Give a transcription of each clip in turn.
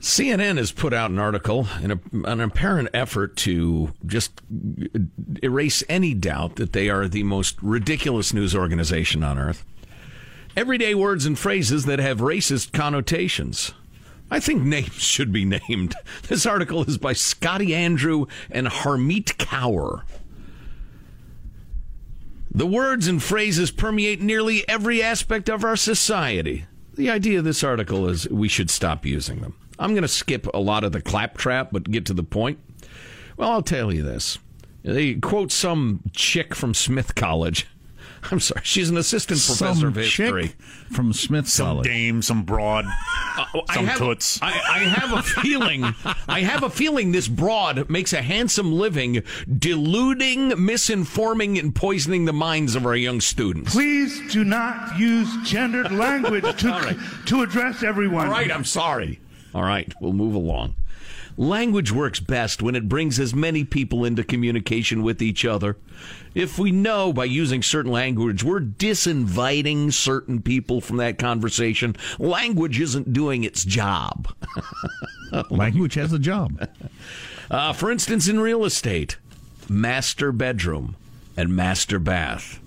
CNN has put out an article in a, an apparent effort to just erase any doubt that they are the most ridiculous news organization on earth. Everyday words and phrases that have racist connotations. I think names should be named. This article is by Scottie Andrew and Harmeet Kaur. The words and phrases permeate nearly every aspect of our society. The idea of this article is we should stop using them. I'm going to skip a lot of the claptrap, but get to the point. Well, I'll tell you this. They quote some chick from Smith College. I'm sorry, she's an assistant professor Some of history. chick from Smith Some College. dame, some broad, uh, oh, I some have, toots. I, I have a feeling. I have a feeling this broad makes a handsome living, deluding, misinforming, and poisoning the minds of our young students. Please do not use gendered language to, to address everyone. All right, I'm sorry. All right, we'll move along. Language works best when it brings as many people into communication with each other. If we know by using certain language we're disinviting certain people from that conversation, language isn't doing its job. Language has a job. Uh, for instance, in real estate, master bedroom and master bath.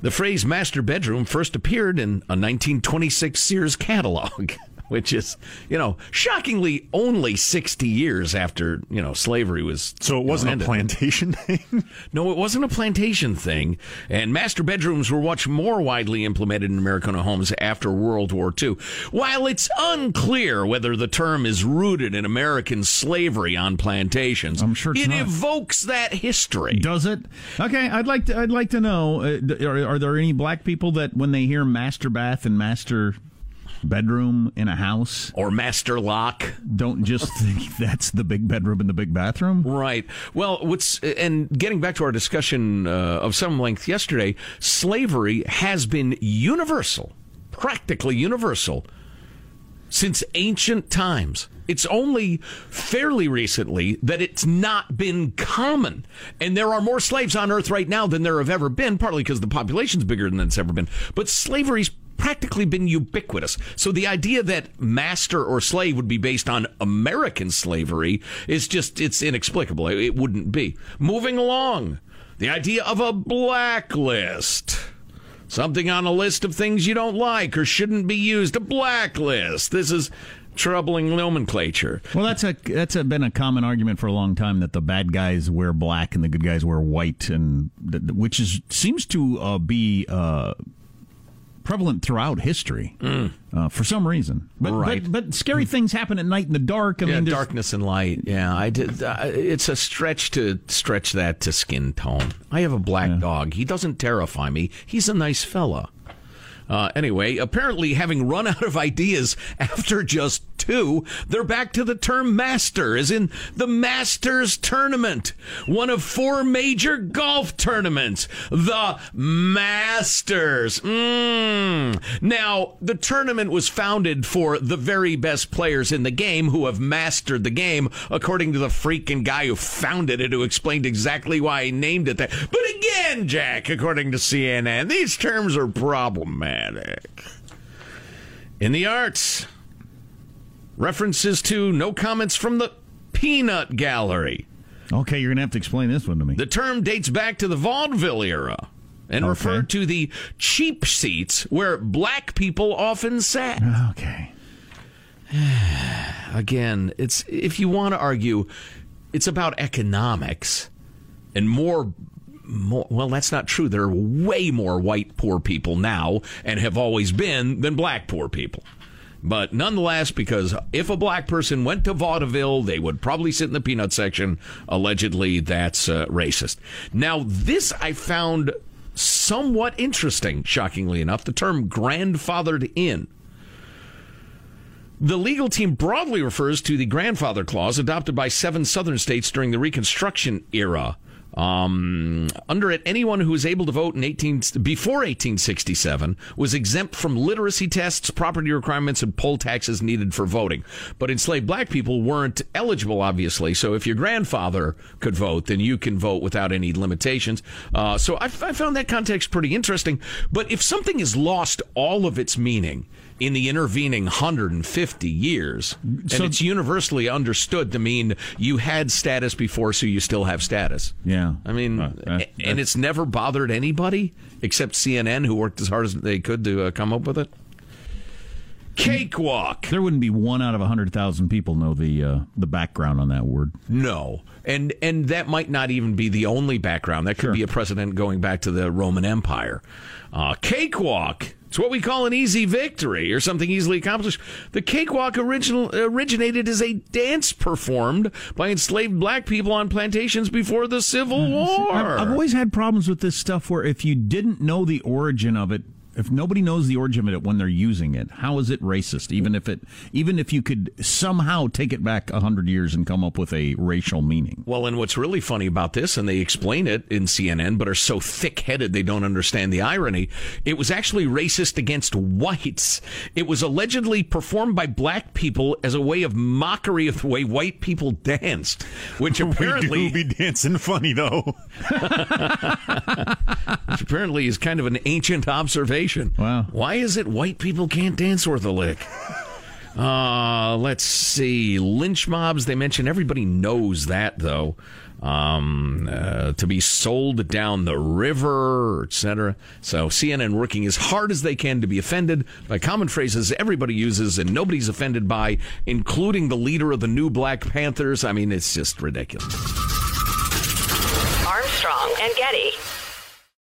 The phrase master bedroom first appeared in a 1926 Sears catalog, which is, you know, shockingly only 60 years after, you know, slavery was. so it you know, wasn't a plantation thing. No, it wasn't a plantation thing, and master bedrooms were much more widely implemented in American homes after World War II. While it's unclear whether the term is rooted in American slavery on plantations, I'm sure it not. evokes that history. Does it? Okay, I'd like to. I'd like to know. Uh, are, are there any black people that, when they hear master bath and master bedroom in a house, Or master lock. don't just think that's the big bedroom and the big bathroom? Right. Well, what's and getting back to our discussion uh, of some length yesterday, slavery has been universal, practically universal, since ancient times. It's only fairly recently that it's not been common. And there are more slaves on earth right now than there have ever been, partly because the population's bigger than it's ever been. But slavery's practically been ubiquitous. So the idea that master or slave would be based on American slavery is just, it's inexplicable. It, wouldn't be. Moving along, the idea of a blacklist. Something on a list of things you don't like or shouldn't be used. A blacklist. This is troubling nomenclature. Well, that's a that's a, been a common argument for a long time that the bad guys wear black and the good guys wear white, and which is seems to uh, be uh, prevalent throughout history uh, for some reason. But, Right. but but scary things happen at night in the dark. I yeah, mean, darkness and light. Yeah, I did. Uh, it's a stretch to stretch that to skin tone. I have a black dog. He doesn't terrify me. He's a nice fella. Uh, anyway, apparently, having run out of ideas after just two, they're back to the term master, as in the Masters Tournament, one of four major golf tournaments, the Masters. Mm. Now, the tournament was founded for the very best players in the game who have mastered the game, according to the freaking guy who founded it, who explained exactly why he named it that. But again, Jack, according to CNN, these terms are problematic. In the arts, references to no comments from the Peanut Gallery. okay, you're gonna have to explain this one to me. The term dates back to the vaudeville era and Okay. referred to the cheap seats where black people often sat. okay. Again, it's if you want to argue, it's about economics and more. More, well, that's not true. There are way more white poor people now and have always been than black poor people. But nonetheless, because if a black person went to vaudeville, they would probably sit in the peanut section. Allegedly, that's uh, racist. Now, this I found somewhat interesting, shockingly enough. The term grandfathered in. The legal team broadly refers to the grandfather clause adopted by seven southern states during the Reconstruction era. Um, under it, anyone who was able to vote in 18 before 1867 was exempt from literacy tests, property requirements, and poll taxes needed for voting. But enslaved black people weren't eligible, obviously. So if your grandfather could vote, then you can vote without any limitations. Uh, so I, I found that context pretty interesting. But if something has lost all of its meaning, in the intervening 150 years. And So- it's universally understood to mean you had status before, so you still have status. Yeah. I mean, Uh, a- and it's never bothered anybody except CNN, who worked as hard as they could to uh, come up with it. Cakewalk. There wouldn't be one out of hundred thousand people know the uh, the background on that word. No, and and that might not even be the only background. That could Sure. be a precedent going back to the Roman Empire. Uh, cakewalk. It's what we call an easy victory or something easily accomplished. The cakewalk original originated as a dance performed by enslaved black people on plantations before the Civil hmm, War. I've, I've always had problems with this stuff where if you didn't know the origin of it, if nobody knows the origin of it when they're using it, how is it racist? Even if it, even if you could somehow take it back a hundred years and come up with a racial meaning. Well, and what's really funny about this, and they explain it in CNN, but are so thick headed they don't understand the irony. It was actually racist against whites. It was allegedly performed by black people as a way of mockery of the way white people danced, which apparently, we do be dancing funny though. which apparently is kind of an ancient observation. Wow. Why is it white people can't dance worth a lick? Uh, let's see. Lynch mobs, they mention everybody knows that, though. Um, uh, to be sold down the river, etc. So CNN working as hard as they can to be offended by common phrases everybody uses and nobody's offended by, including the leader of the new Black Panthers. I mean, it's just ridiculous. Armstrong and Getty.